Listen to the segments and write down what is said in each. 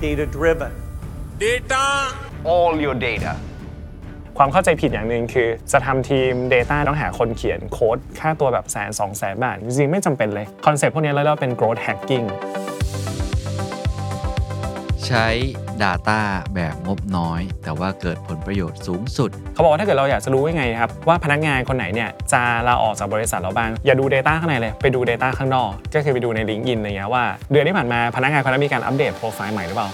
data driven. Data all your data ความเข้าใจผิดอย่างหนึ่งคือ จะทำทีม Data ต้องหาคนเขียนโค้ด ค่าตัวแบบแสนสองแสนบาท จริงๆ ไม่จำเป็นเลย คอนเซ็ปต์พวกนี้เราเรียกว่าเป็น growth hacking ใช้ Data แบบงบน้อย แต่ว่าเกิดผลประโยชน์สูงสุด เขาบอกว่าถ้าเกิดเราอยากจะรู้ยังไงครับ ว่าพนักงานคนไหนเนี่ยจะลาออกจากบริษัทเราบ้าง อย่าดู Data ข้างในเลย ไปดู Data ข้างนอก ก็คือไปดูใน LinkedIn อะไรเงี้ยว่า เดือนที่ผ่านมาพนักงานคนนั้นมีการอัปเดตโปรไฟล์ใหม่หรือเปล่า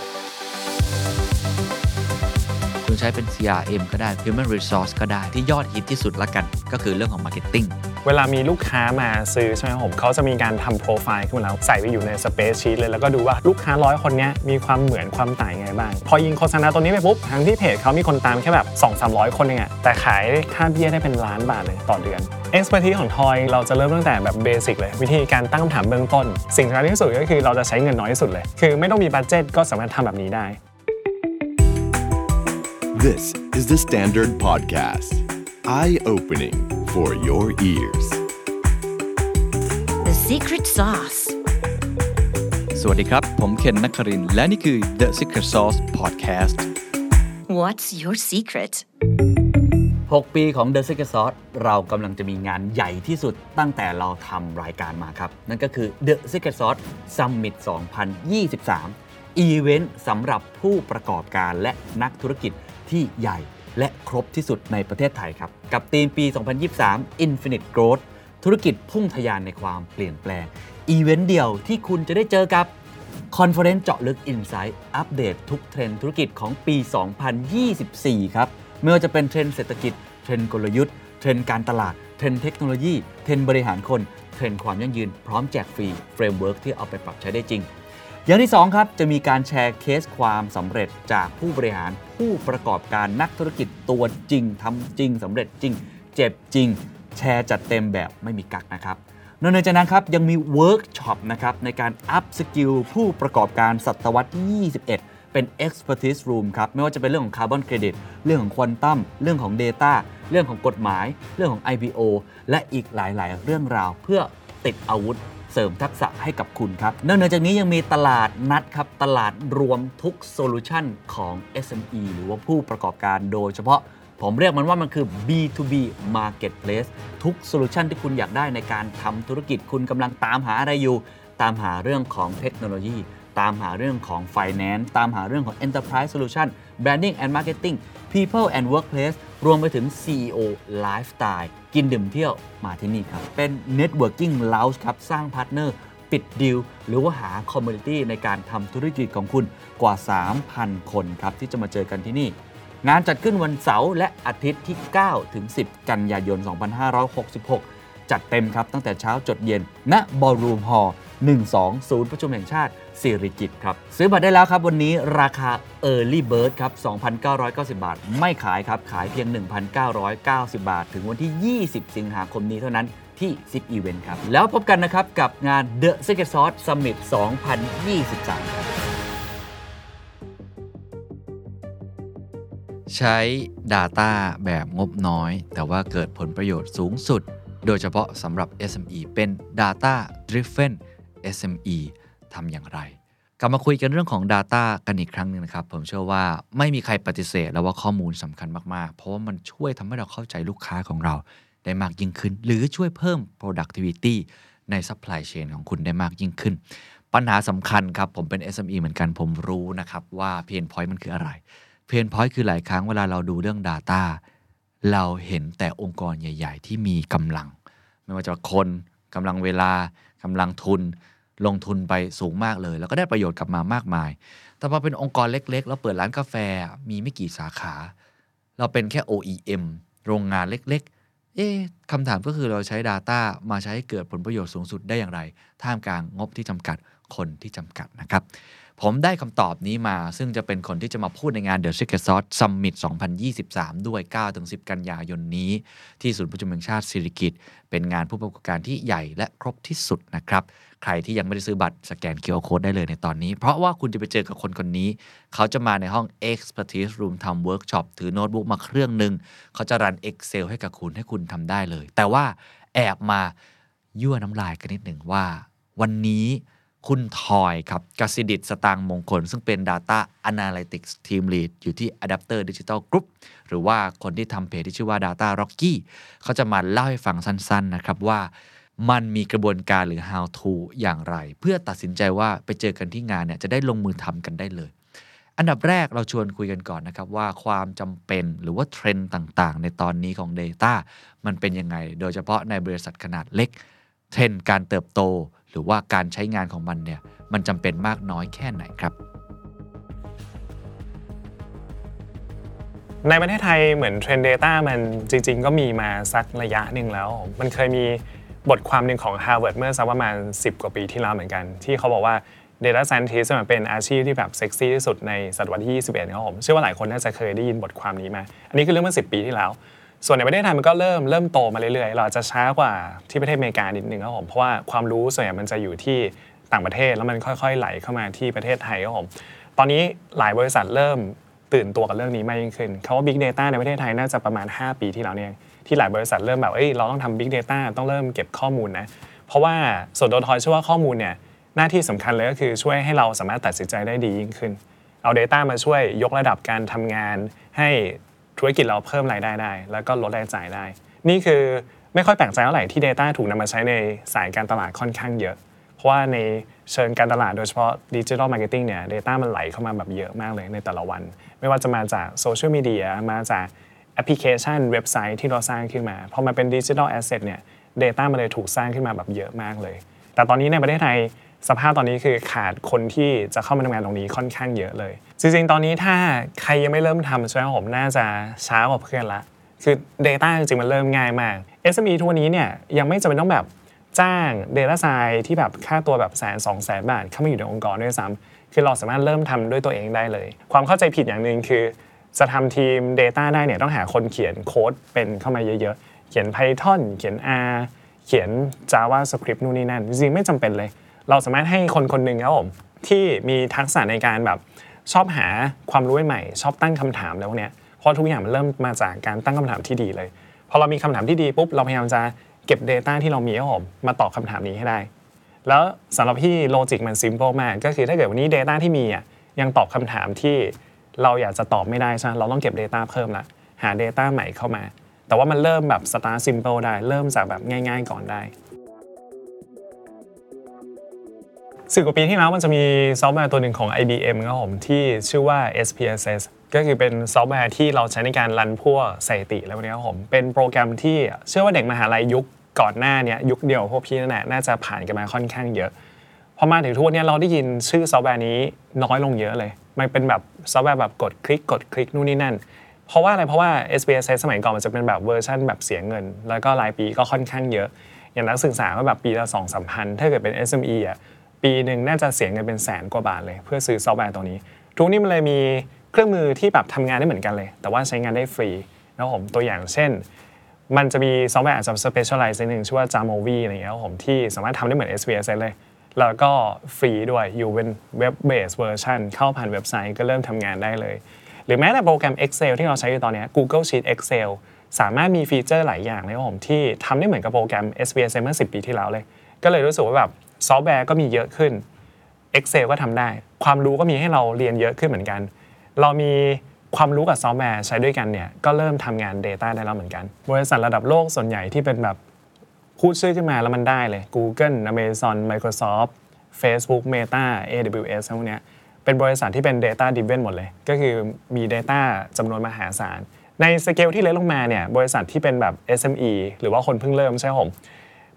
คุณใช้เป็น CRM ก็ได้ Human Resource ก็ได้ที่ยอดฮิตที่สุดละกัน ก็คือเรื่องของ Marketing เวลามีลูกค้ามาซื้อใช่ไหมครับผมเขาจะมีการทำโปรไฟล์ขึ้นมาแล้วใส่ไปอยู่ใน spreadsheet เลยแล้วก็ดูว่าลูกค้าร้อยคนนี้มีความเหมือนความต่างยังไงบ้าง พอยิงโฆษณาตัวนี้ไปปุ๊บทั้งที่เพจเขามีคนตามแค่แบบ2 3 0 0 คนเองอะแต่ขายค่าเบี้ยได้เป็นล้านบาทเลยต่อเดือน Expertise ของทอยเราจะเริ่มตั้งแต่แบบ basic เลย วิธีการตั้งคำถามเบื้องต้น สิ่งสำคัญที่สุดก็คือเราจะใช้เงินน้อยที่สุดเลย คือไม่ต้องมีบัตเจ็ตก็สามารถทำแบบนี้ได้ This is the Standard Podcast. Eye opening for your ears. The secret sauce. สวัสดีครับ ผมเคนนักครินทร์และนี่คือ The Secret Sauce Podcast What's your secret? 6 ปีของ The Secret Sauce เรากำลังจะมีงานใหญ่ที่สุดตั้งแต่เราทำรายการมาครับ นั่นก็คือ The Secret Sauce Summit 2023 อีเวนต์สำหรับผู้ประกอบการและนักธุรกิจที่ใหญ่ และครบที่สุดในประเทศไทยครับ กับธีมปี 2023 Infinite Growth ธุรกิจพุ่งทะยานในความเปลี่ยนแปลง อีเวนต์เดียวที่คุณจะได้เจอกับ conference เจาะลึก Insight อัปเดตทุกเทรนด์ธุรกิจของปี 2024 ครับ ไม่ว่าจะเป็นเทรนด์เศรษฐกิจ เทรนด์กลยุทธ์ เทรนด์การตลาด เทรนด์เทคโนโลยี เทรนด์บริหารคน เทรนด์ความยั่งยืน พร้อมแจกฟรี framework ที่เอาไปปรับใช้ได้จริง อย่างที่ 2 ครับ จะมีการแชร์เคสความสำเร็จจากผู้บริหารผู้ประกอบการนักธุรกิจตัวจริงทำจริงสำเร็จจริง เจ็บจริง แชร์จัดเต็มแบบไม่มีกักนะครับนอกจากนั้นครับยังมีเวิร์กช็อปนะครับในการ upskill ผู้ประกอบการศตวรรษที่21 เป็น expertise room ครับ ไม่ว่าจะเป็นเรื่องของคาร์บอนเครดิตเรื่องของควอนตัมเรื่องของ Data เรื่องของกฎหมาย เรื่องของ IPO และอีกหลาย ๆ เรื่องราวเพื่อติดอาวุธ เสริมทักษะให้กับคุณครับนอกเหนือจากนี้ยังมีตลาดนัดครับ ตลาดรวมทุกโซลูชันของ SME หรือว่าผู้ประกอบการโดยเฉพาะผมเรียกมันว่ามันคือ B2B Marketplace ทุกโซลูชันที่คุณอยากได้ในการทำธุรกิจคุณกำลังตามหาอะไรอยู่ ตามหาเรื่องของเทคโนโลยี ตามหาเรื่องของ Finance ตามหาเรื่องของ Enterprise Solution Branding and Marketing People and Workplace รวมไปถึง CEO Lifestyle กินดื่มเที่ยวมาที่นี่ครับ เป็น Networking Lounge ครับ สร้าง partner ปิดดีล หรือว่าหา community ในการทำธุรกิจของคุณกว่า 3,000 คนครับ ที่จะมาเจอกันที่นี่ งานจัดขึ้นวันเสาร์และอาทิตย์ที่ 9 ถึง 10 กันยายน 2566 จัดเต็มครับตั้งแต่เช้าจดเย็น ณบอลรูมฮอลล์12 ศูนย์ประชุมแห่งชาติสิริกิตครับ ซื้อบัตรได้แล้วครับ วันนี้ราคา Early Bird ครับ 2,990 บาท ไม่ขายครับ ขายเพียง 1,990 บาท ถึงวันที่ 20 สิงหาคมนี้เท่านั้นที่10 Event ครับ แล้วพบกันนะครับ กับงาน The Secret Sauce Summit 2023ครับใช้ Data แบบงบน้อย แต่ว่าเกิดผลประโยชน์สูงสุด โดยเฉพาะสำหรับ SME เป็น Data Driven SME ทำอย่างไร กลับมาคุยกันเรื่องของ Data กันอีกครั้งหนึ่งนะครับ ผมเชื่อว่าไม่มีใครปฏิเสธแล้วว่าข้อมูลสำคัญมาก ๆ เพราะว่ามันช่วยทำให้เราเข้าใจลูกค้าของเราได้มากยิ่งขึ้น หรือช่วยเพิ่ม productivity ใน supply chain ของคุณได้มากยิ่งขึ้น ปัญหาสำคัญครับ ผมเป็น SME เหมือนกันผมรู้นะครับว่า pain point มันคืออะไรเพนพอยต์คือหลายครั้งเวลาเราดูเรื่อง Data เราเห็นแต่องค์กรใหญ่ ๆ ที่มีกำลัง ไม่ว่าจะคนกำลังเวลากำลังทุน ลงทุนไปสูงมากเลย แล้วก็ได้ประโยชน์กลับมามากมาย แต่พอเป็นองค์กรเล็ก ๆ แล้วเปิดร้านกาแฟมีไม่กี่สาขา เราเป็นแค่ OEM โรงงานเล็ก เอ๊ะคำถามก็คือเราใช้ Data มาใช้ให้เกิดผลประโยชน์สูงสุดได้อย่างไร ท่ามกลางงบที่จำกัดคนที่จำกัดนะครับ ผมได้คำตอบนี้มา ซึ่งจะเป็นคนที่จะมาพูดในงาน The Secret Sauce Summit 2023 ด้วย 9-10 กันยายนนี้ ที่ศูนย์ประชุมแห่งชาติสิริกิติ์เป็นงานผู้ประกอบการที่ใหญ่และครบที่สุดนะครับ ใครที่ยังไม่ได้ซื้อบัตรสแกน QR Code ได้เลยในตอนนี้ เพราะว่าคุณจะไปเจอกับคนคนนี้ เขาจะมาในห้อง Expertise Room ทำเวิร์กช็อปถือโน้ตบุ๊กมาเครื่องหนึ่งเขาจะ run Excel ให้กับคุณให้คุณทำได้เลย แต่ว่าแอบมายั่วน้ำลายกันนิดหนึ่งว่า วันนี้คุณทอยครับกษิดิศ สตางค์มงคล ซึ่งเป็น Data Analytics Team Lead อยู่ที่ Adapter Digital Group หรือว่าคนที่ทำเพจที่ชื่อว่า Data Rocky เขาจะมาเล่าให้ฟังสั้น ๆ นะครับว่า มันมีกระบวนการหรือ how to อย่างไร เพื่อตัดสินใจว่าไปเจอกันที่งานเนี่ยจะได้ลงมือทำกันได้เลย อันดับแรกเราชวนคุยกันก่อนนะครับว่าความจำเป็นหรือว่าเทรนด์ต่างๆ ในตอนนี้ของ Data มันเป็นยังไง โดยเฉพาะในบริษัทขนาดเล็ก เทรนด์การเติบโต หรือว่าการใช้งานของมันเนี่ยมันจำเป็นมากน้อยแค่ไหนครับ ในประเทศไทยเหมือนเทรนด์ Data มันจริง ๆ ก็มีมาสักระยะหนึ่งแล้ว มันเคยมี บทความหนึ่งของ Harvard เมื่อสักประมาณ 10 กว่าปีที่แล้วเหมือนกัน ที่เขาบอกว่า Data Scientist มันเป็นอาชีพที่แบบเซ็กซี่ที่สุดในศตวรรษที่ 21ครับผมเชื่อว่าหลายคนน่าจะเคยได้ยินบทความนี้มา อันนี้คือเรื่องเมื่อ 10 ปีที่แล้ว ส่วนในประเทศไทยมันก็เริ่มเริ่มโตมาเรื่อยๆ เราอาจจะช้ากว่าที่ประเทศอเมริกานิดนึงครับผมเพราะว่าความรู้ส่วนใหญ่มันจะอยู่ที่ต่างประเทศแล้วมันค่อยๆ ไหลเข้ามาที่ประเทศไทยครับผมตอนนี้หลายบริษัทเริ่มตื่นตัวกับเรื่องนี้มากยิ่งขึ้นคำว่า Big Data ในประเทศไทยน่าจะประมาณ 5 ปีที่แล้วเนี่ย ที่หลายบริษัทเริ่มแบบเอ้ยเราต้องทำ Big Data ต้องเริ่มเก็บข้อมูลนะเพราะว่าส่วนตัวทอยเชื่อว่าข้อมูลเนี่ยหน้าที่สำคัญเลยก็คือช่วยให้เราสามารถตัดสินใจได้ดียิ่งขึ้น เอา Data มาช่วยยกระดับการทำงาน ให้ธุรกิจเราเพิ่มรายได้ได้ แล้วก็ลดรายจ่ายได้ นี่คือไม่ค่อยแปลกใจเท่าไหร่ที่ Data ถูกนำมาใช้ในสายการตลาดค่อนข้างเยอะ เพราะว่าในเชิงการตลาดโดยเฉพาะ digital marketing เนี่ย Data มันไหลเข้ามาแบบเยอะมากเลยในแต่ละวัน ไม่ว่าจะมาจากโซเชียลมีเดียมาจาก แอปพลิเคชันเว็บไซต์ที่เราสร้างขึ้นมาพอมาเป็น digital asset เนี่ย Data มันเลยถูกสร้างขึ้นมาแบบเยอะมากเลย แต่ตอนนี้ในประเทศไทยสภาพตอนนี้คือขาดคนที่จะเข้ามาทำงานตรงนี้ค่อนข้างเยอะเลย จริงๆ ตอนนี้ถ้าใครยังไม่เริ่มทำใช่ไหมผมน่าจะช้ากว่าเพื่อนละ คือ Data จริงๆ มันเริ่มง่ายมาก SME ทุกวันนี้เนี่ยยังไม่จำเป็นต้องแบบจ้าง Data s c i ที่แบบค่าตัวแบบแสนสองแสนบาทเข้ามาอยู่ในองค์กรด้วยซ้ำคือเราสามารถเริ่มทำด้วยตัวเองได้เลย ความเข้าใจผิดอย่างหนึ่งคือ จะทำทีม Data ได้เนี่ยต้องหาคนเขียนโค้ดเป็นเข้ามาเยอะๆ เขียน Python เขียน R เขียน JavaScript นู่นนี่นั่น จริงๆ ไม่จำเป็นเลย เราสามารถให้คนคนหนึ่งครับผมที่มีทักษะในการแบบชอบหาความรู้ใหม่ ชอบตั้งคำถามแล้วเนี่ยเพราะทุกอย่างมันเริ่มมาจากการตั้งคำถามที่ดีเลยพอเรามีคำถามที่ดีปุ๊บเราพยายามจะเก็บ Data ที่เรามีครับผมมาตอบคำถามนี้ให้ได้ แล้วสำหรับพี่โลจิกมันซิมเ l ิลมาก ก็คือถ้าเกิดวันนี้ Data ที่มีอะยังตอบคำถามที่ เราอยากจะตอบไม่ได้ใช่ไหมเราต้องเก็บ Data เพิ่มละหา Data ใหม่เข้ามา แต่ว่ามันเริ่มแบบ start simple ได้ เริ่มจากแบบง่าย ๆ ก่อนได้สิบกว่าปีที่แล้วมันจะมีซอฟต์แวร์ตัวหนึ่งของ IBM ครับผมที่ชื่อว่า SPSS ก็คือเป็นซอฟต์แวร์ที่เราใช้ในการ run พวกสถิติแล้วนี้ครับผมเป็นโปรแกรมที่เชื่อว่าเด็กมหาลัยยุคก่อนหน้าเนี้ยยุคเดียวพวกพี่นั่นแหละน่าจะผ่านกันมาค่อนข้างเยอะพอมาถึงทุกวันนี้เราได้ยินชื่อซอฟต์แวร์นี้น้อยลงเยอะเลย มันเป็นแบบซอฟต์แวร์แบบกดคลิกกดคลิกนู่นนี่นั่น เพราะว่าอะไรเพราะว่า SPSS สมัยก่อนมันจะเป็นแบบเวอร์ชันแบบเสียเงิน แล้วก็รายปีก็ค่อนข้างเยอะ อย่างนักศึกษาก็แบบปีละสองสามพันถ้าเกิดเป็น SME อะปีหนึ่งน่าจะเสียเงินเป็นแสนกว่าบาทเลย เพื่อซื้อซอฟต์แวร์ตัวนี้ ทุกวันนี้มันเลยมีเครื่องมือที่แบบทำงานได้เหมือนกันเลย แต่ว่าใช้งานได้ฟรีนะผมตัวอย่างเช่น มันจะมีซอฟต์แวร์อาจจะ specialize ในหนึ่งชื่อว่า Jamovi อะไรอย่างเงี้ยผมที่สามารถทำได้เหมือน SPSS เลย แล้วก็ฟรีด้วยอยู่เป็น web based version เข้าผ่านเว็บไซต์ก็เริ่มทำงานได้เลย หรือแม้แต่โปรแกรม Excel ที่เราใช้อยู่ตอนนี้ Google Sheet Excel สามารถมีฟีเจอร์หลายอย่างเลยครับผมที่ทำได้เหมือนกับโปรแกรม SPSS เมื่อ10 ปีที่แล้วเลย ก็เลยรู้สึกว่าแบบซอฟต์แวร์ก็มีเยอะขึ้น Excel ก็ทำได้ ความรู้ก็มีให้เราเรียนเยอะขึ้นเหมือนกัน เรามีความรู้กับซอฟต์แวร์ใช้ด้วยกันเนี่ยก็เริ่มทำงาน Data ได้แล้วเหมือนกัน บริษัทระดับโลกส่วนใหญ่ที่เป็นแบบ พูดชื่อขึ้นมาแล้วมันได้เลย Google Amazon Microsoft Facebook Meta AWS พวกเนี้ยเป็นบริษัทที่เป็น Data Driven หมดเลย ก็คือมี Data จำนวนมหาศาล ในสเกลที่เล็กลงมาเนี่ยบริษัทที่เป็นแบบ SME หรือว่าคนเพิ่งเริ่มใช่ไหมผม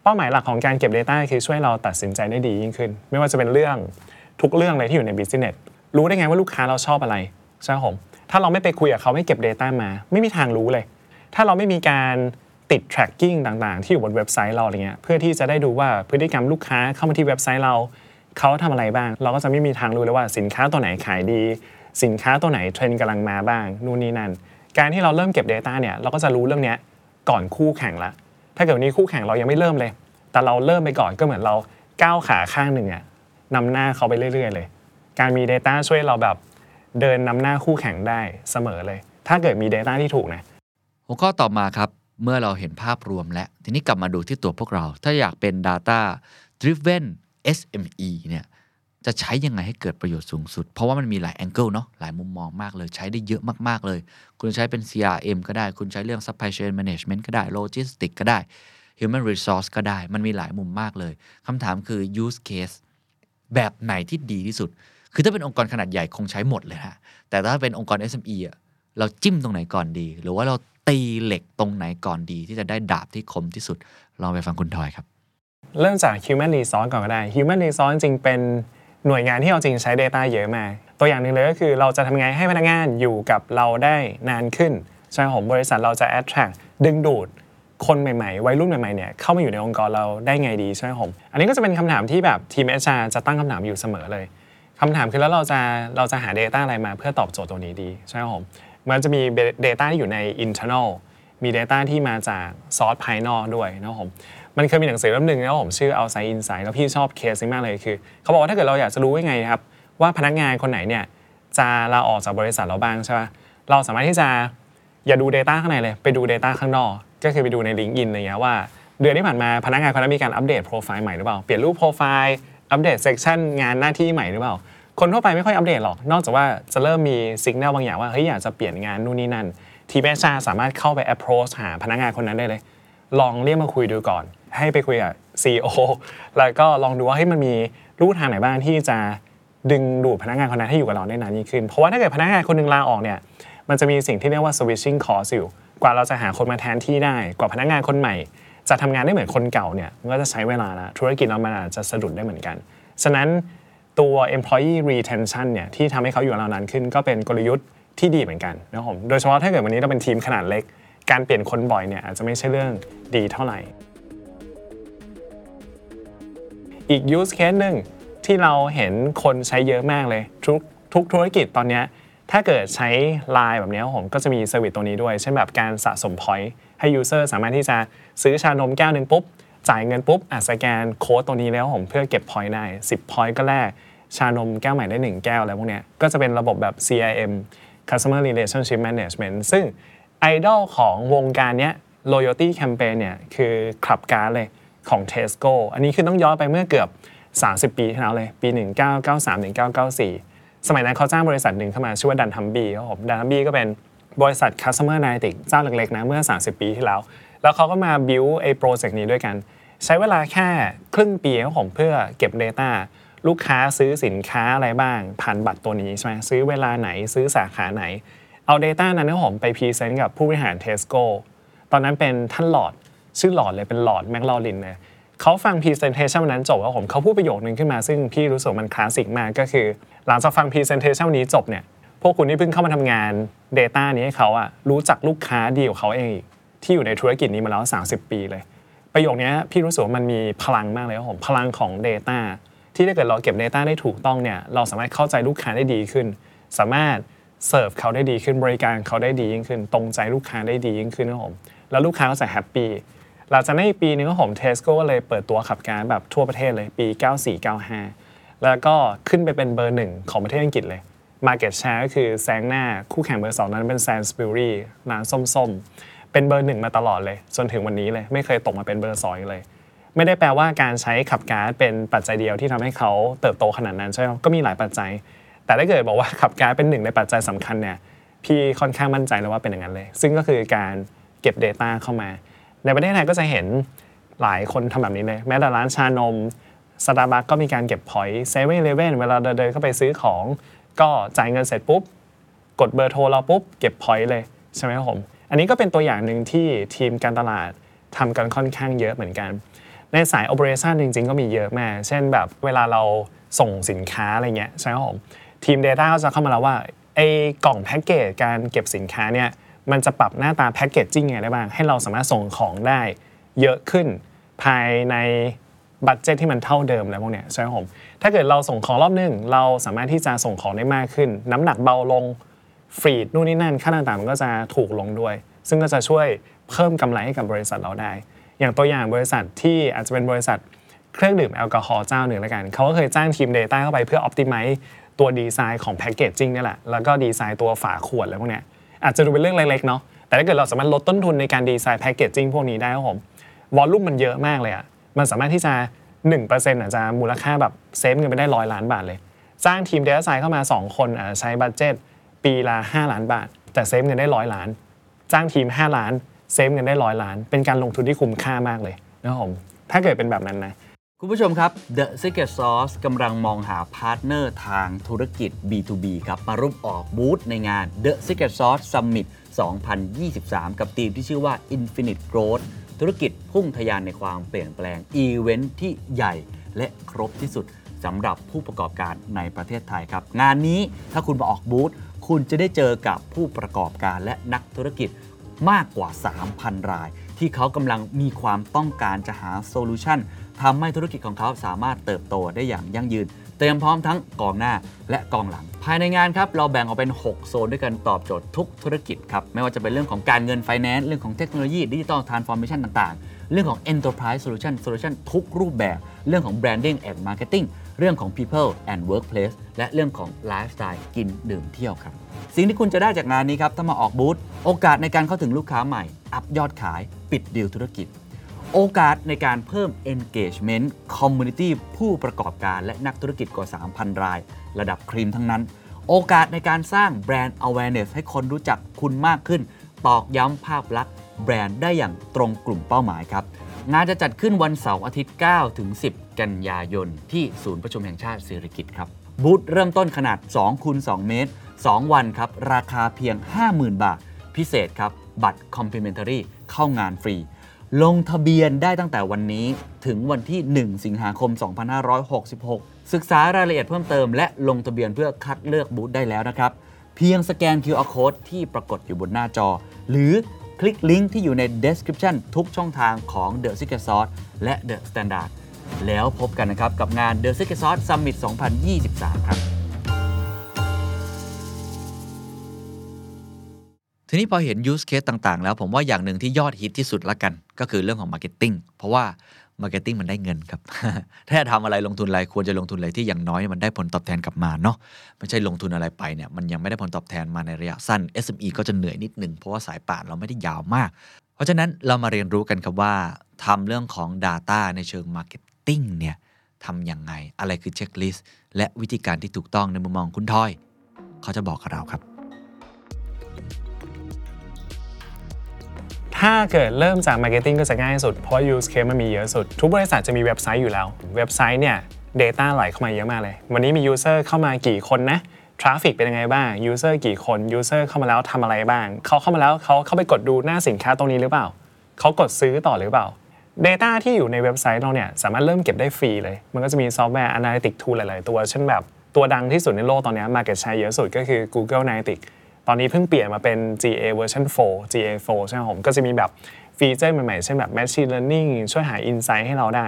เป้าหมายหลักของการเก็บ Data คือช่วยเราตัดสินใจได้ดียิ่งขึ้น ไม่ว่าจะเป็นเรื่องทุกเรื่องเลยที่อยู่ใน Business รู้ได้ไงว่าลูกค้าเราชอบอะไรใช่ไหมผมถ้าเราไม่ไปคุยกับเขาไม่เก็บ Data มา ไม่มีทางรู้เลย ถ้าเราไม่มีการ ติด tracking ต่างๆ ที่อยู่บนเว็บไซต์เราอะไรเงี้ยเพื่อที่จะได้ดูว่าพฤติกรรมลูกค้าเข้ามาที่เว็บไซต์เราเขาทำอะไรบ้าง เราก็จะไม่มีทางรู้เลยว่าสินค้าตัวไหนขายดี สินค้าตัวไหนเทรนด์กำลังมาบ้างนู่นนี่นั่นการที่เราเริ่มเก็บ Data เนี่ยเราก็จะรู้เรื่องนี้ก่อนคู่แข่งละถ้าเกิดวันนี้คู่แข่งเรายังไม่เริ่มเลย แต่เราเริ่มไปก่อนก็เหมือนเราก้าวขาข้างหนึ่งอะนำหน้าเขาไปเรื่อย ๆ เลย การมี Data ช่วยเราแบบเดินนำหน้าคู่แข่งได้เสมอเลย ถ้าเกิดมี Data ที่ถูกนะหัวข้อต่อมาครับ เมื่อเราเห็นภาพรวมและ ทีนี้กลับมาดูที่ตัวพวกเรา ถ้าอยากเป็น Data Driven SME เนี่ยจะใช้ยังไงให้เกิดประโยชน์สูงสุด เพราะว่ามันมีหลายแองเกิลเนาะหลายมุมมองมากเลย ใช้ได้เยอะมากๆเลย คุณใช้เป็น CRM ก็ได้ คุณใช้เรื่อง supply chain management ก็ได้ logistics ก็ได้ human resource ก็ได้ มันมีหลายมุมมากเลยคำถามคือ use case แบบไหนที่ดีที่สุด คือถ้าเป็นองค์กรขนาดใหญ่คงใช้หมดเลยฮะแต่ถ้าเป็นองค์กร SME อะเราจิ้มตรงไหนก่อนดี หรือว่าเรา ตีเหล็กตรงไหนก่อนดี ที่จะได้ดาบที่คมที่สุด ลองไปฟังคุณทอยครับ เริ่มจาก Human Resource ก่อนก็ได้ Human Resource จริงเป็นหน่วยงานที่เอาจริงใช้ Data เยอะมากตัวอย่างหนึ่งเลยก็คือเราจะทำไงให้พนักงานอยู่กับเราได้นานขึ้นใช่ไหมผมบริษัทเราจะ attract ดึงดูดคนใหม่ๆ วัยรุ่นใหม่ๆ เนี่ยเข้ามาอยู่ในองค์กรเราได้ไงดีใช่ไหมผม อันนี้ก็จะเป็นคำถามที่แบบทีม HR จะตั้งคำถามอยู่เสมอเลยคำถามคือแล้วเราจะเราจะหา Data อะไรมาเพื่อตอบโจทย์ตัวนี้ดีใช่ไหมผม มันจะมี Data ที่อยู่ใน internal มี Data ที่มาจากซอสภายนอกด้วยนะครับผมมันเคยมีหนังสือเล่มหนึ่งนะผมชื่อ Outside Inside แล้วพี่ชอบเคสนี้มากเลยคือ เขาบอกว่าถ้าเกิดเราอยากจะรู้ยังไงครับ ว่าพนักงานคนไหนเนี่ยจะลาออกจากบริษัทเราบ้างใช่ไหมเราสามารถที่จะอย่าดู Data ข้างในเลยไปดู Data ข้างนอก ก็คือไปดูใน LinkedIn อะไรเงี้ยว่า เดือนที่ผ่านมาพนักงานคนนั้นมีการอัปเดตโปรไฟล์ใหม่หรือเปล่าเปลี่ยนรูปโปรไฟล์อัปเดตเซกชันงานหน้าที่ใหม่หรือเปล่า คนทั่วไปไม่ค่อยอัปเดตหรอก นอกจากว่าจะเริ่มมีสัญญาณบางอย่างว่าเฮ้ยอยากจะเปลี่ยนงานนู่นนี่นั่น ทีมเอชาสามารถเข้าไป approach หาพนักงานคนนั้นได้เลย ลองเรียกมาคุยดูก่อน ให้ไปคุยกับ CEO แล้วก็ลองดูว่าเฮ้ยมันมีรูทางไหนบ้างที่จะดึงดูดพนักงานคนนั้นให้อยู่กับเราได้นานยิ่งขึ้น เพราะว่าถ้าเกิดพนักงานคนหนึงลาออกเนี่ยมันจะมีสิ่งที่เรียกว่า switching cost อยู่กว่าเราจะหาคนมาแทนที่ได้ กว่าพนักงานคนใหม่ จะทำงานได้เหมือนคนเก่าเนี่ยมันก็จะใช้เวลาละธุรกิจเรามันอาจจะสะดุดได้เหมือนกัน ฉะนั้น ตัว employee retention เนี่ยที่ทำให้เขาอยู่กับเรานานขึ้น ก็เป็นกลยุทธ์ที่ดีเหมือนกันนะครับผมโดยเฉพาะถ้าเกิดวันนี้เราเป็นทีมขนาดเล็ก การเปลี่ยนคนบ่อยเนี่ยอาจจะไม่ใช่เรื่องดีเท่าไหร่ อีก use case หนึ่งที่เราเห็นคนใช้เยอะมากเลยทุกทุกธุรกิจตอนนี้ถ้าเกิดใช้ Line แบบนี้ผมก็จะมี service ตัวนี้ด้วย เช่นแบบการสะสม point ให้ user สามารถที่จะซื้อชานมแก้วหนึ่งปุ๊บ จ่ายเงินปุ๊บอะสแกนโค้ดตัวนี้แล้วผมเพื่อเก็บ point ได้10 point ก็แลก ชานมแก้วใหม่ได้ 1 แก้วอะไรพวกเนี้ยก็จะเป็นระบบแบบ CRM Customer Relationship Management ซึ่งไอดอลของวงการเนี้ย loyalty campaign เนี่ยคือคลับการ์ดเลยของ Tesco อันนี้คือต้องย้อนไปเมื่อเกือบ 30 ปีที่แล้วเลย ปี 1993ถึง1994 สมัยนั้นเขาจ้างบริษัทหนึ่งเข้ามาชื่อว่าดันทัมบีครับผมดันทัมบีก็เป็นบริษัท Customer Analytics เจ้าเล็กๆนะเมื่อ 30 ปีที่แล้ว แล้วเขาก็มา build ไอ้โปรเจกต์นี้ด้วยกัน ใช้เวลาแค่ครึ่งปีครับผมเพื่อเก็บ Data ลูกค้าซื้อสินค้าอะไรบ้างผ่านบัตรตัวนี้ใช่ไหมซื้อเวลาไหนซื้อสาขาไหน เอา Data นั้นนะผมไป present กับผู้บริหาร Tesco ตอนนั้นเป็นท่านหลอดชื่อหลอดเลยเป็น Lord MacLaurin เลยเขาฟัง presentation วันนั้นจบแล้วผมเขาพูดประโยคนึงขึ้นมาซึ่งพี่รู้สึกมันคลาสสิกมากก็คือ หลังจากฟัง presentation นี้จบเนี่ยพวกคุณที่เพิ่งเข้ามาทำงาน Data นี้ให้เขาอะรู้จักลูกค้าดีกว่าเขาเองอีกที่อยู่ในธุรกิจนี้มาแล้ว 30 ปีเลย ประโยคนี้พี่รู้สึกว่ามันมีพลังมากเลยครับผมพลังของ Data ที่ถ้าเกิดเราเก็บ Data ได้ถูกต้องเนี่ยเราสามารถเข้าใจลูกค้าได้ดีขึ้น สามารถเสิร์ฟเขาได้ดีขึ้นบริการเขาได้ดียิ่งขึ้น ตรงใจลูกค้าได้ดียิ่งขึ้นนะครับผมแล้วลูกค้าก็จะ happy หลังจากนั้นปีนึงก็ผมเทสโก้ก็เลยเปิดตัว Clubcard แบบทั่วประเทศเลยปี 9495 แล้วก็ขึ้นไปเป็นเบอร์หนึ่งของประเทศอังกฤษเลย Market Share ก็คือแซงหน้าคู่แข่งเบอร์สองนั้นเป็น Sainsbury ร้านส้มๆ เป็นเบอร์หนึ่งมาตลอดเลย จนถึงวันนี้เลย ไม่เคยตกมาเป็นเบอร์สองอีกเลย ไม่ได้แปลว่าการใช้ Clubcard เป็นปัจจัยเดียวที่ทำให้เขาเติบโตขนาดนั้นใช่ไหมก็มีหลายปัจจัย แต่ถ้าเกิดบอกว่า Clubcard เป็นหนึ่งในปัจจัยสำคัญเนี่ยพี่ค่อนข้างมั่นใจเลยว่าเป็นอย่างนั้นเลย ซึ่งก็คือการเก็บ Data เข้ามา ในประเทศไทยก็จะเห็นหลายคนทำแบบนี้เลย แม้แต่ร้านชานมสตาร์บัคก็มีการเก็บ point เซเว่นเลเว่นเวลาเดินเข้าไปซื้อของ ก็จ่ายเงินเสร็จปุ๊บ กดเบอร์โทรเราปุ๊บ เก็บพอยต์เลย ใช่ไหมครับผม อันนี้ก็เป็นตัวอย่างหนึ่งที่ทีมการตลาดทำกันค่อนข้างเยอะเหมือนกัน ในสาย operation จริง ๆ ก็มีเยอะมาก เช่นแบบเวลาเราส่งสินค้าอะไรเงี้ยใช่ไหมครับผมทีม Data ก็จะเข้ามาแล้วว่าไอ้กล่องแพ็กเกจการเก็บสินค้าเนี่ยมันจะปรับหน้าตาแพ็กเกจจิ้งยังไงได้บ้าง ให้เราสามารถส่งของได้เยอะขึ้นภายในบัตเจตที่มันเท่าเดิมแล้วพวกเนี้ยใช่ไหมครับผมถ้าเกิดเราส่งของรอบหนึงเราสามารถที่จะส่งของได้มากขึ้น น้ำหนักเบาลงฟรีดนู่นนี่นั่นค่าต่างๆมันก็จะถูกลงด้วย ซึ่งก็จะช่วยเพิ่มกำไรให้กับบริษัทเราได้ อย่างตัวอย่างบริษัทที่อาจจะเป็นบริษัทเครื่องดื่มแอลกอฮอล์เจ้าหนึ่งแล้วกัน เขาก็เคยจ้างทีม Data เข้าไปเพื่อ optimize ตัวดีไซน์ของแพ c เกจจิ้งนี่แหละ แล้วก็ดีไซน์ตัวฝาขวดอะไรพวกเนี้ยอาจจะดูเป็นเรื่องเล็กๆเนาะ แต่ถ้าเกิดเราสามารถลดต้นทุนในการดีไซน์แพ c เกจจิ้งพวกนี้ได้ครับผม volume มันเยอะมากเลยอะมันสามารถที่จะ 1%อาจจะมูลค่าแบบ save เงินไปได้ร้อยล้านบาทเลยจ้างทีม Data Science เข้ามา 2 คนอาจจะใช้ budget ปีละ5ล้านบาท แต่ save เงินได้ร้อยล้าน จ้างทีม 5 ล้าน save เงินได้ร้อยล้าน เป็นการลงทุนที่คุ้มค่ามากเลยนะครับผมถ้าเกิดเป็นแบบนั้นนะ คุณผู้ชมครับ The Secret Sauce กำลังมองหา partner ทางธุรกิจ B2B ครับมาร่วมออกบูธในงาน The Secret Sauce Summit 2023 กับธีมที่ชื่อว่า Infinite Growth ธุรกิจพุ่งทะยานในความเปลี่ยนแปลงอีเวนท์ที่ใหญ่และครบที่สุดสำหรับผู้ประกอบการในประเทศไทยครับ งานนี้ถ้าคุณมาออกบูธคุณจะได้เจอกับผู้ประกอบการและนักธุรกิจ มากกว่า 3,000 ราย ที่เขากำลังมีความต้องการจะหา solution ทำให้ธุรกิจของเขาสามารถเติบโตได้อย่างยั่งยืน เตรียมพร้อมทั้งกองหน้าและกองหลัง ภายในงานครับเราแบ่งออกเป็น 6 โซนด้วยกันตอบโจทย์ทุกธุรกิจครับ ไม่ว่าจะเป็นเรื่องของการเงินไฟแนนซ์เรื่องของเทคโนโลยีดิจิ t a ลทรานส์ฟอร์เมชันต่างๆ เรื่องของ Enterprise Solution Solution ทุกรูปแบบ เรื่องของ Branding and Marketing เรื่องของ People and Workplace และเรื่องของ Lifestyle กินดื่มเที่ยวครับ สิ่งที่คุณจะได้จากงานนี้ครับถ้ามาออกบูธโอกาสในการเข้าถึงลูกค้าใหม่ อัพยอดขาย ปิดดีลธุรกิจ โอกาสในการเพิ่ม engagement community ผู้ประกอบการและนักธุรกิจกว่า 3,000 ราย ระดับครีมทั้งนั้น โอกาสในการสร้างแบรนด์ awareness ให้คนรู้จักคุณมากขึ้น ตอกย้ำภาพลักษณ์แบรนด์ได้อย่างตรงกลุ่มเป้าหมายครับ งานจะจัดขึ้นวันเสาร์อาทิตย์ 9 ถึง 10 กันยายน ที่ศูนย์ประชุมแห่งชาติสิริกิติ์ครับ บูธเริ่มต้นขนาด2คูณ2เมตร 2 วันครับ ราคาเพียง 50,000 บาท พิเศษครับ บัตร complimentary เข้างานฟรี ลงทะเบียนได้ตั้งแต่วันนี้ถึงวันที่ 1 สิงหาคม 2566 ศึกษารายละเอียดเพิ่มเติมและลงทะเบียนเพื่อคัดเลือกบูธได้แล้วนะครับ เพียงสแกน QR code ที่ปรากฏอยู่บนหน้าจอ หรือ คลิกลิงก์ที่อยู่ใน description ทุกช่องทางของ The Secret Sauce และ The Standard แล้วพบกันนะครับ กับงาน The Secret Sauce Summit 2023 ครับทีนี้พอเห็น use case ต่างๆ แล้วผมว่าอย่างหนึ่งที่ยอดฮิตที่สุดละกัน ก็คือเรื่องของ marketing เพราะว่า marketing มันได้เงินครับ ถ้าจะทำอะไรลงทุนอะไรควรจะลงทุนอะไรที่อย่างน้อยมันได้ผลตอบแทนกลับมาเนาะ ไม่ใช่ลงทุนอะไรไปเนี่ยมันยังไม่ได้ผลตอบแทนมาในระยะสั้น SME ก็จะเหนื่อยนิดหนึ่งเพราะว่าสายป่านเราไม่ได้ยาวมาก เพราะฉะนั้นเรามาเรียนรู้กันครับว่าทำเรื่องของ Data ในเชิง Marketing เนี่ยทำยังไง อะไรคือ checklist และวิธีการที่ถูกต้องในมุมมองคุณทอย เขาจะบอกกับเราครับ ถ้าเกิดเริ่มจาก Marketing ก็จะง่ายสุด เพราะว่า use case มันมีเยอะสุด ทุกบริษัทจะมีเว็บไซต์อยู่แล้ว เว็บไซต์เนี่ย Data ไหลเข้ามาเยอะมากเลย วันนี้มี user เข้ามากี่คนนะ traffic เป็นยังไงบ้าง user กี่คน user เข้ามาแล้วทำอะไรบ้าง เขาเข้ามาแล้วเขาเข้าไปกดดูหน้าสินค้าตรงนี้หรือเปล่า เขากดซื้อต่อหรือเปล่า Data ที่อยู่ในเว็บไซต์เราเนี่ยสามารถเริ่มเก็บได้ฟรีเลย มันก็จะมีซอฟต์แวร์ Analytic Tool หลาย ๆ ตัว เช่นแบบตัวดังที่สุดในโลกตอนนี้ Market ใช้เยอะสุดก็คือ Google Analytics ตอนนี้เพิ่งเปลี่ยนมาเป็น GA version 4 GA 4ใช่ไหมผมก็จะมีแบบ feature ใหม่ๆ เช่นแบบ Machine Learning ช่วยหา Insight ให้เราได้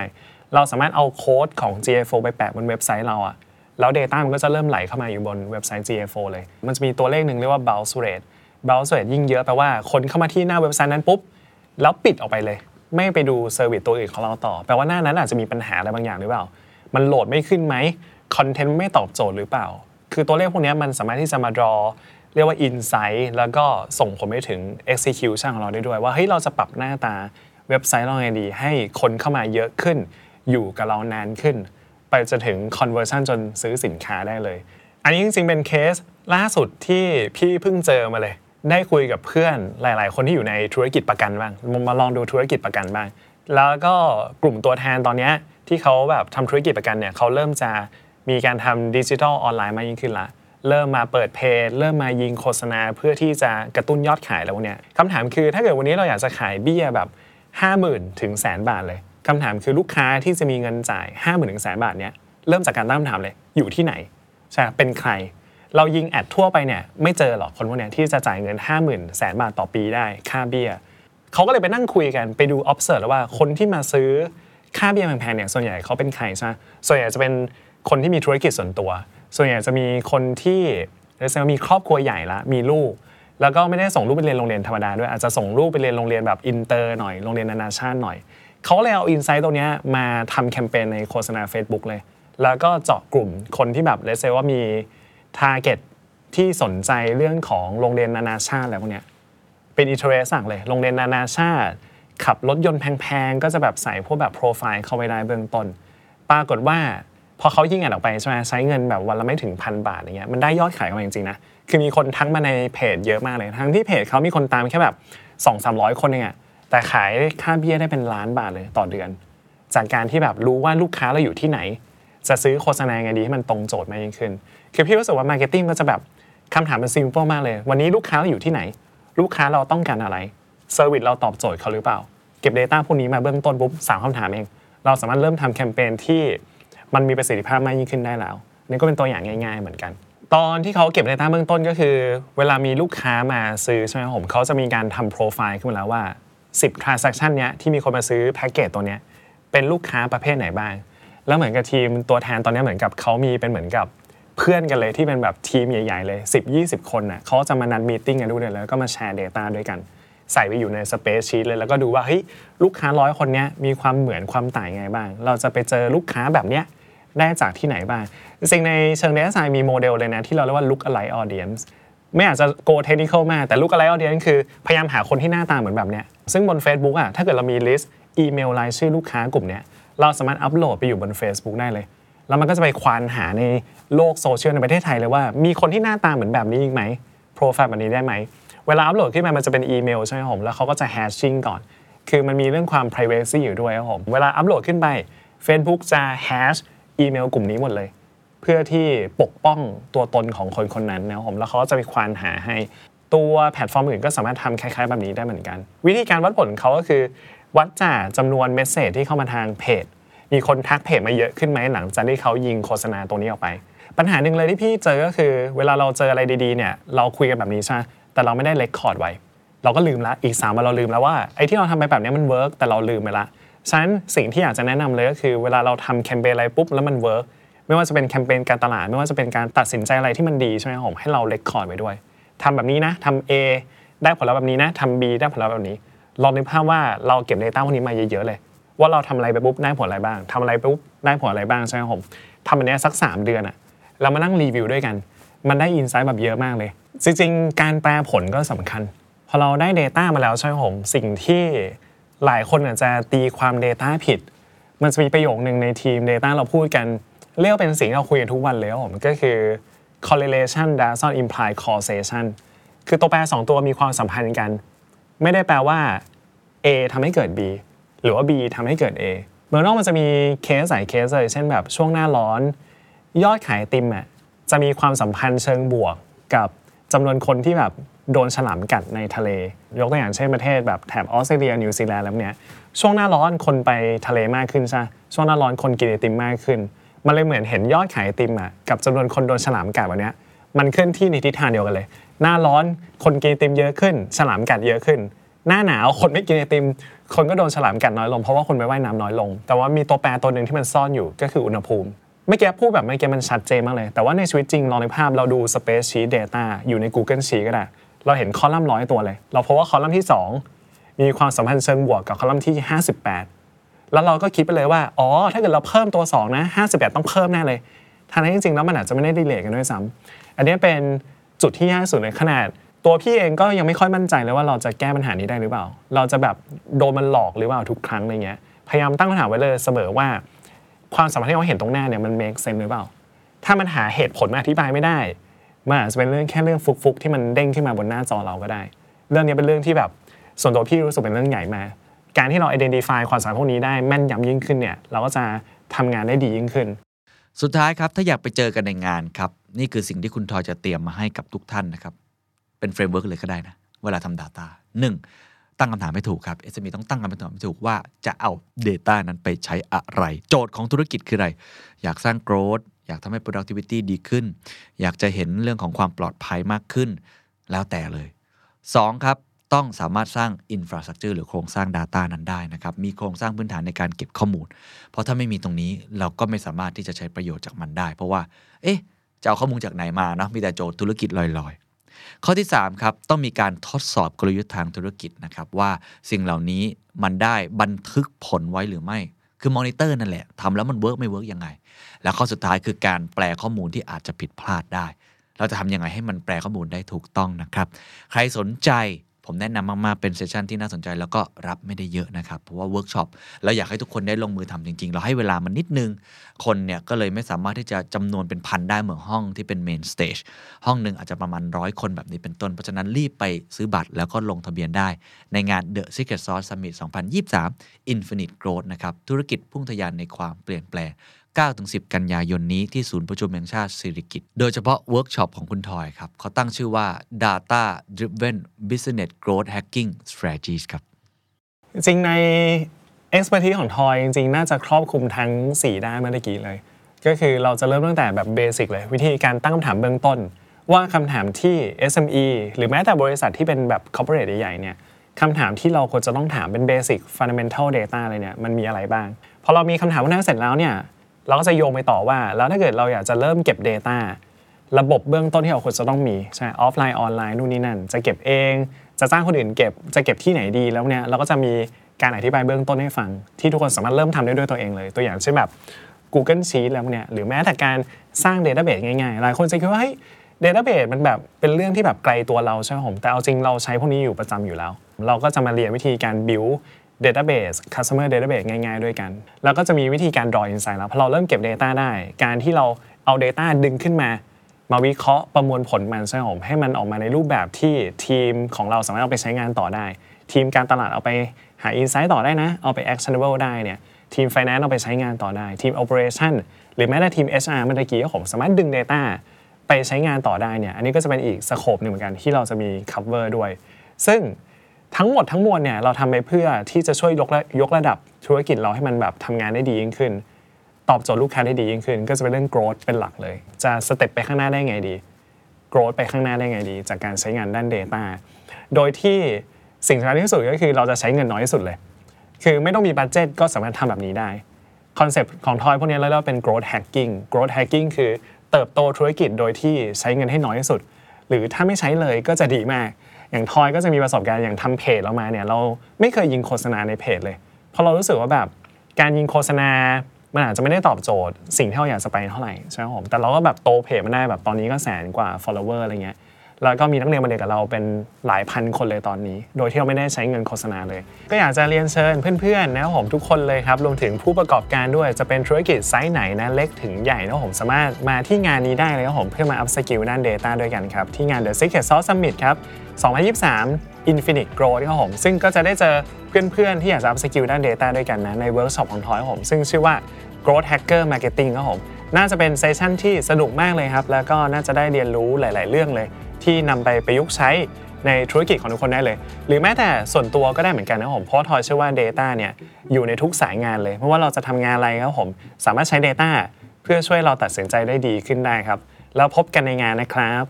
เราสามารถเอาโค้ดของ GA 4 ไปแปะบนเว็บไซต์เราอะแล้ว Data มันก็จะเริ่มไหลเข้ามาอยู่บนเว็บไซต์ GA 4 เลย มันจะมีตัวเลขหนึ่งเรียกว่า bounce rate bounce rate ยิ่งเยอะแปลว่าคนเข้ามาที่หน้าเว็บไซต์นั้นปุ๊บ แล้วปิดออกไปเลย ไม่ไปดู service ตัวอื่นของเราต่อ แปลว่าหน้านั้นอาจจะมีปัญหาอะไรบางอย่างหรือเปล่า มันโหลดไม่ขึ้นไหม content ไม่ตอบโจทย์หรือเปล่า คือตัวเลขพวกนี้มันสามารถที่จะมา draw เรียกว่า insight แล้วก็ส่งผลไปถึง execution ของเราได้ด้วยว่าเฮ้ยเราจะปรับหน้าตาเว็บไซต์เราไงดี ให้คนเข้ามาเยอะขึ้น อยู่กับเรานานขึ้น ไปจนถึง conversion จนซื้อสินค้าได้เลย อันนี้จริงๆเป็นเคสล่าสุดที่พี่เพิ่งเจอมาเลย ได้คุยกับเพื่อนหลาย ๆ คนที่อยู่ในธุรกิจประกันบ้างมามาลองดูธุรกิจประกันบ้าง แล้วก็กลุ่มตัวแทนตอนนี้ที่เขาแบบทำธุรกิจประกันเนี่ยเขาเริ่มจะมีการทำดิจิทัลออนไลน์มากยิ่งขึ้นละ เริ่มมาเปิดเพจเริ่มมายิงโฆษณาเพื่อที่จะกระตุ้นยอดขายแล้วเนี่ยคำถามคือถ้าเกิดวันนี้เราอยากจะขายเบี้ยแบบ 50,000 ถึงแสนบาทเลยคำถามคือลูกค้าที่จะมีเงินจ่าย 50,000ถึงแสนบาทเนี่ยเริ่มจากการตั้งคำถามเลยอยู่ที่ไหนใช่เป็นใคร เรายิง ad ทั่วไปเนี่ยไม่เจอหรอกคนพวกเนี้ยที่จะจ่ายเงิน 50,000แสนบาทต่อปีได้ค่าเบี้ยเขาก็เลยไปนั่งคุยกันไปดู observe แล้วว่าคนที่มาซื้อค่าเบี้ยแพงๆเนี่ยส่วนใหญ่เขาเป็นใครใช่ไหมส่วนใหญ่จะเป็นคนที่มีธุรกิจส่วนตัว ส่วนใหญ่จะมีคนที่เรียกว่ามีครอบครัวใหญ่ละมีลูก แล้วก็ไม่ได้ส่งลูกไปเรียนโรงเรียนธรรมดาด้วยอาจจะส่งลูกไปเรียนโรงเรียนแบบอินเตอร์หน่อยโรงเรียนนานาชาติหน่อยเขาเลยเอา insight ตรงเนี้ยมาทำแคมเปญในโฆษณา Facebook เลย แล้วก็เจาะกลุ่มคนที่แบบ let's say ว่ามี target ที่สนใจเรื่องของโรงเรียนนานาชาติอะไรพวกเนี้ยเป็น interest สั่งเลยโรงเรียนนานาชาติ ขับรถยนต์แพงๆ ก็จะแบบใส่พวกแบบโปรไฟล์เข้าไปได้เบื้องต้น ปรากฏว่า พอเขายิง ad ออกไปใช่ไหมใช้เงินแบบวันละไม่ถึงพันบาทอย่างเงี้ยมันได้ยอดขายออกมาจริงๆนะคือมีคนทักมาในเพจเยอะมากเลย ทั้งที่เพจเขามีคนตามแค่แบบ2 3 0 0คนเองอะแต่ขายค่าเบี้ยได้เป็นล้านบาทเลยต่อเดือน จากการที่แบบรู้ว่าลูกค้าเราอยู่ที่ไหน จะซื้อโฆษณาไงดีให้มันตรงโจทย์มากยิ่งขึ้น คือพี่รู้สึกว่า marketing ก็จะแบบคำถามเป็น simple มากเลย วันนี้ลูกค้าเราอยู่ที่ไหน ลูกค้าเราต้องการอะไร service เราตอบโจทย์เขาหรือเปล่า เก็บ Data พวกนี้มาเบื้องต้นปุ๊บสามคำถามเอง เราสามารถเริ่มทำแคมเปญที่ มันมีประสิทธิภาพมากยิ่งขึ้นได้แล้วนี่ก็เป็นตัวอย่างง่าย ๆ เหมือนกัน ตอนที่เขาเก็บ Data เบื้องต้นก็คือ เวลามีลูกค้ามาซื้อใช่ไหมครับผมเขาจะมีการทำโปรไฟล์ขึ้นมาแล้วว่า 10 transaction เนี้ยที่มีคนมาซื้อแพ็กเกจตัวเนี้ยเป็นลูกค้าประเภทไหนบ้าง แล้วเหมือนกับทีมตัวแทนตอนนี้เหมือนกับเขามีเป็นเหมือนกับเพื่อนกันเลยที่เป็นแบบทีมใหญ่ ๆ เลย 10-20 คนน่ะเขาจะมานัดมีติ้งกันด้วยแล้วก็มาแชร์ Data ด้วยกัน ใส่ไปอยู่ในสเปซชีตเลยแล้วก็ดูว่าเฮ้ยลูกค้าร้อยคนเนี้ยมีความเหมือนความต่างยังไงบ้าง เราจะไปเจอลูกค้าแบบเนี้ย ได้จากที่ไหนบ้างจริงในเชิง Data Science มีโมเดลเลยนะ ที่เราเรียกว่า look alike audience ไม่อยากจะ go technical มาก แต่ look alike audience คือพยายามหาคนที่หน้าตาเหมือนแบบเนี้ยซึ่งบน Facebook อะถ้าเกิดเรามี list อีเมลรายชื่อลูกค้ากลุ่มเนี้ยเราสามารถอัปโหลดไปอยู่บน Facebook ได้เลย แล้วมันก็จะไปควานหาในโลกโซเชียลในประเทศไทยเลยว่ามีคนที่หน้าตาเหมือนแบบนี้อีกไหมโปรไฟล์แบบนี้ได้ไหมเวลาอัปโหลดขึ้นมามันจะเป็นอีเมลใช่ไหมครับผมแล้วเขาก็จะ hashing ก่อน คือมันมีเรื่องความ privacy อยู่ด้วยครับผมเวลาอัปโหลดขึ้นไป Facebook จะ hash อีเมลกลุ่มนี้หมดเลย เพื่อที่ปกป้องตัวตนของคนคนนั้นนะครับผมแล้วเขาก็จะไปควานหาให้ ตัวแพลตฟอร์มอื่นก็สามารถทำคล้ายๆ แบบนี้ได้เหมือนกัน วิธีการวัดผลเขาก็คือ วัดจากจำนวน message ที่เข้ามาทางเพจมีคนทักเพจมาเยอะขึ้นไหมหลังจากที่เขายิงโฆษณาตัวนี้ออกไป ปัญหาหนึ่งเลยที่พี่เจอก็คือ เวลาเราเจออะไรดีๆเนี่ยเราคุยกันแบบนี้ใช่ไหมแต่เราไม่ได้ record ไว้ เราก็ลืมละอีกสามวันเราลืมแล้วว่าไอ้ที่เราทำไปแบบนี้มัน work แต่เราลืมไปละ ฉะนั้นสิ่งที่อยากจะแนะนำเลยก็คือ เวลาเราทำแคมเปญอะไรปุ๊บแล้วมัน work ไม่ว่าจะเป็นแคมเปญการตลาด ไม่ว่าจะเป็นการตัดสินใจอะไรที่มันดีใช่ไหมครับผมให้เรา record ไว้ด้วยทำแบบนี้นะทำ A ได้ผลลัพธ์แบบนี้นะทำ B ได้ผลลัพธ์แบบนี้ ลองนึกภาพว่าเราเก็บ Data พวกนี้มาเยอะๆเลย ว่าเราทำอะไรไปปุ๊บได้ผลอะไรบ้างทำอะไรไปปุ๊บได้ผลอะไรบ้างใช่ไหมครับผมทำอันเนี้สัก 3 เดือนอะเรามานั่งรีวิวด้วยกัน มันได้ insight แบบเยอะมากเลย จริงๆ การแปลผลก็สำคัญ พอเราได้ Data มาแล้วใช่ไหมผมสิ่งที่ หลายคนอาจจะตีความ Data ผิด มันจะมีประโยคหนึ่งในทีม Data เราพูดกัน เรียกเป็นสิ่งที่เราคุยกันทุกวันเลยครับผมก็คือ correlation does not imply causation คือตัวแปร 2 ตัวมีความสัมพันธ์กัน ไม่ได้แปลว่า A ทำให้เกิด B หรือว่า B ทำให้เกิด A เมืองนอกมันจะมีเคสหลายเคสเลย เช่นแบบช่วงหน้าร้อน ยอดขายติมอะจะมีความสัมพันธ์เชิงบวกกับจำนวนคนที่แบบ โดนฉลามกัดในทะเล ยกตัวอย่างเช่นประเทศแบบแถบออสเตรเลียนิวซีแลนด์แล้วเนี้ยช่วงหน้าร้อนคนไปทะเลมากขึ้นใช่ช่วงหน้าร้อนคนกินไอติมมากขึ้น มันเลยเหมือนเห็นยอดขายไอติมอะกับจำนวนคนโดนฉลามกัดวันเนี้ยมันเคลื่อนที่ในทิศทางเดียวกันเลย หน้าร้อนคนกินไอติมเยอะขึ้น ฉลามกัดเยอะขึ้น หน้าหนาวคนไม่กินไอติม คนก็โดนฉลามกัดน้อยลงเพราะว่าคนไปว่ายน้ำน้อยลง แต่ว่ามีตัวแปรตัวหนึ่งที่มันซ่อนอยู่ก็คืออุณหภูมิเมื่อกี้พูดแบบเมื่อกี้มันชัดเจนมากเลย แต่ว่าในชีวิตจริงลองในภาพเราดู Space Sheet Data อยู่ใน Google Sheet ก็ได้ เราเห็นคอลัมน์ร้อยตัวเลย เราพบว่าคอลัมน์ที่ 2 มีความสัมพันธ์เชิงบวกกับคอลัมน์ที่ 58 แล้วเราก็คิดไปเลยว่า อ๋อ ถ้าเกิดเราเพิ่มตัว 2 นะ 58 ต้องเพิ่มแน่เลยทางนั้นจริงๆ แล้วมันอาจจะไม่ได้ดีเลทกันด้วยซ้ำอันนี้เป็นจุดที่ยากสุดในขนาด ตัวพี่เองก็ยังไม่ค่อยมั่นใจเลยว่าเราจะแก้ปัญหานี้ได้หรือเปล่า เราจะแบบโดนมันหลอกหรือเปล่าทุกครั้งอะไรเงี้ย พยายามตั้งคำถามไว้เลยเสมอว่า ความสัมพันธ์ที่เราเห็นตรงหน้าเนี่ยมัน make sense หรือเปล่า ถ้ามันหาเหตุผลมาอธิบายไม่ได้ มันอาจจะเป็นเรื่องแค่เรื่องฟุกๆที่มันเด้งขึ้นมาบนหน้าจอเราก็ได้ เรื่องนี้เป็นเรื่องที่แบบส่วนตัวพี่รู้สึกเป็นเรื่องใหญ่มากการที่เรา identify ความสัมพันธ์พวกนี้ได้แม่นยำยิ่งขึ้นเนี่ยเราก็จะทำงานได้ดียิ่งขึ้น สุดท้ายครับถ้าอยากไปเจอกันในงานครับนี่คือสิ่งที่คุณทอยจะเตรียมมาให้กับทุกท่านนะครับเป็น framework เลยก็ได้นะเวลาทำ Data 1. ตั้งคำถามให้ถูกครับ SME ต้องตั้งคำถามให้ถูกว่าจะเอา Data นั้นไปใช้อะไร โจทย์ของธุรกิจคืออะไร อยากสร้าง growth อยากทำให้ productivity ดีขึ้น อยากจะเห็นเรื่องของความปลอดภัยมากขึ้น แล้วแต่เลย 2. ครับ ต้องสามารถสร้าง infrastructure หรือโครงสร้าง Data นั้นได้นะครับ มีโครงสร้างพื้นฐานในการเก็บข้อมูล เพราะถ้าไม่มีตรงนี้เราก็ไม่สามารถที่จะใช้ประโยชน์จากมันได้ เพราะว่า เอ๊ะ จะเอาข้อมูลจากไหนมาเนาะมีแต่โจทย์ธุรกิจลอยๆ ข้อที่ 3 ครับ ต้องมีการทดสอบกลยุทธ์ทางธุรกิจนะครับว่าสิ่งเหล่านี้มันได้บันทึกผลไว้หรือไม่ คือมอนิเตอร์นั่นแหละทำแล้วมัน work ไม่ work ยังไง แล้วข้อสุดท้ายคือการแปลข้อมูลที่อาจจะผิดพลาดได้ เราจะทำยังไงให้มันแปลข้อมูลได้ถูกต้องนะครับ ใครสนใจ ผมแนะนำมาก ๆ เป็น session ที่น่าสนใจแล้วก็รับไม่ได้เยอะนะครับ เพราะว่าเวิร์กช็อปเราอยากให้ทุกคนได้ลงมือทำจริง ๆ เราให้เวลามันนิดนึง คนเนี่ยก็เลยไม่สามารถที่จะจำนวนเป็นพันได้เหมือนห้องที่เป็น main stage ห้องหนึ่งอาจจะประมาณร้อยคนแบบนี้เป็นต้น เพราะฉะนั้นรีบไปซื้อบัตรแล้วก็ลงทะเบียนได้ ในงาน The Secret Sauce Summit 2023 Infinite Growth นะครับธุรกิจพุ่งทะยานในความเปลี่ยนแปลง 9-10 กันยายนนี้ที่ศูนย์ประชุมแห่งชาติสิริกิติ์โดยเฉพาะเวิร์กช็อปของคุณทอยครับเขาตั้งชื่อว่า Data Driven Business Growth Hacking Strategies ครับ จริงใน expertise ของทอยจริง ๆ น่าจะครอบคลุมทั้ง 4 ด้านเมื่อกี้เลย ก็คือเราจะเริ่มตั้งแต่แบบ basic เลย วิธีการตั้งคำถามเบื้องต้น ว่าคำถามที่ SME หรือแม้แต่บริษัทที่เป็นแบบ corporate ใหญ่ๆเนี่ยคำถามที่เราควรจะต้องถามเป็น basic fundamental data เลยเนี่ยมันมีอะไรบ้างพอเรามีคำถามพวกนั้นเสร็จแล้วเนี่ย เราก็จะโยงไปต่อว่า แล้วถ้าเกิดเราอยากจะเริ่มเก็บ Data ระบบเบื้องต้นที่เราควรจะต้องมีใช่ออฟไลน์ออนไลน์นู่นนี่นั่น จะเก็บเอง จะจ้างคนอื่นเก็บ จะเก็บที่ไหนดีแล้วเนี่ยเราก็จะมีการอธิบายเบื้องต้นให้ฟัง ที่ทุกคนสามารถเริ่มทำได้ด้วยตัวเองเลย ตัวอย่างเช่นแบบ Google Sheet แล้วเนี่ยหรือแม้แต่การสร้าง Database ง่ายๆ หลายคนจะคิดว่าเฮ้ย Database มันแบบเป็นเรื่องที่แบบไกลตัวเราใช่ไหมผมแต่เอาจริงเราใช้พวกนี้อยู่ประจำอยู่แล้ว เราก็จะมาเรียนวิธีการ build database customer database ง่ายๆ ด้วยกัน แล้วก็จะมีวิธีการ draw insight แล้วพอเราเริ่มเก็บ Data ได้ การที่เราเอา Data ดึงขึ้นมา มาวิเคราะห์ประมวลผลมันใช่ไหมผมให้มันออกมาในรูปแบบที่ทีมของเราสามารถเอาไปใช้งานต่อได้ ทีมการตลาดเอาไปหา insight ต่อได้นะ เอาไป actionable ได้เนี่ยทีม finance เอาไปใช้งานต่อได้ทีม operation หรือแม้แต่ทีม HR เมื่อกี้ก็ผมสามารถดึง Data ไปใช้งานต่อได้เนี่ยอันนี้ก็จะเป็นอีกสโคปหนึ่งเหมือนกันที่เราจะมี cover ด้วย ซึ่ง ทั้งหมดทั้งมวลเนี่ยเราทำไปเพื่อที่จะช่วยยกระยกระดับธุรกิจเราให้มันแบบทำงานได้ดียิ่งขึ้น ตอบโจทย์ลูกค้าได้ดียิ่งขึ้น ก็จะเป็นเรื่อง growth เป็นหลักเลย จะ step ไปข้างหน้าได้ไงดี growth ไปข้างหน้าได้ไงดี จากการใช้งานด้าน Data โดยที่สิ่งสำคัญที่สุดก็คือเราจะใช้เงินน้อยที่สุดเลย คือไม่ต้องมี budget ก็สามารถทำแบบนี้ได้ concept ของทอยพวกนี้เราเรียกว่าเป็น growth hacking growth hacking คือเติบโตธุรกิจโดยที่ใช้เงินให้น้อยที่สุด หรือถ้าไม่ใช้เลยก็จะดีมาก อย่างทอยก็จะมีประสบการณ์อย่างทำเพจเรามาเนี่ยเราไม่เคยยิงโฆษณาในเพจเลย เพราะเรารู้สึกว่าแบบการยิงโฆษณา มันอาจจะไม่ได้ตอบโจทย์ สิ่งที่เราอยากจะไปเท่าไหร่ใช่ไหมผมแต่เราก็แบบโตเพจมันได้แบบตอนนี้ก็แสนกว่า follower อะไรเงี้ยแล้วก็มีนักเรียนมาเรียนกับเราเป็นหลายพันคนเลยตอนนี้ โดยที่เราไม่ได้ใช้เงินโฆษณาเลย ก็อยากจะเรียนเชิญเพื่อนๆนะครับผมทุกคนเลยครับรวมถึงผู้ประกอบการด้วยจะเป็นธุรกิจไซส์ไหนนะเล็กถึงใหญ่นะผมสามารถมาที่งานนี้ได้เลยครับผมเพื่อมา upskill ด้าน Data ด้วยกันครับที่งาน The Secret Sauce Summit ครับ 2023 Infinite Growth ครับผม ซึ่งก็จะได้เจอเพื่อนๆ ที่อยากจะ upskill ด้าน Data ด้วยกันนะ ในเวิร์กช็อปของทอยครับผม ซึ่งชื่อว่า Growth Hacker Marketing ครับผม น่าจะเป็น session ที่สนุกมากเลยครับ แล้วก็น่าจะได้เรียนรู้หลาย ๆ เรื่องเลย ที่นำไปประยุกต์ใช้ในธุรกิจของทุกคนได้เลย หรือแม้แต่ส่วนตัวก็ได้เหมือนกันนะผม เพราะทอยเชื่อว่า Data เนี่ยอยู่ในทุกสายงานเลย เพราะว่าเราจะทำงานอะไรครับผม สามารถใช้ Data เพื่อช่วยเราตัดสินใจได้ดีขึ้นได้ครับ แล้วพบกันในงานนะครับ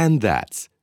And that's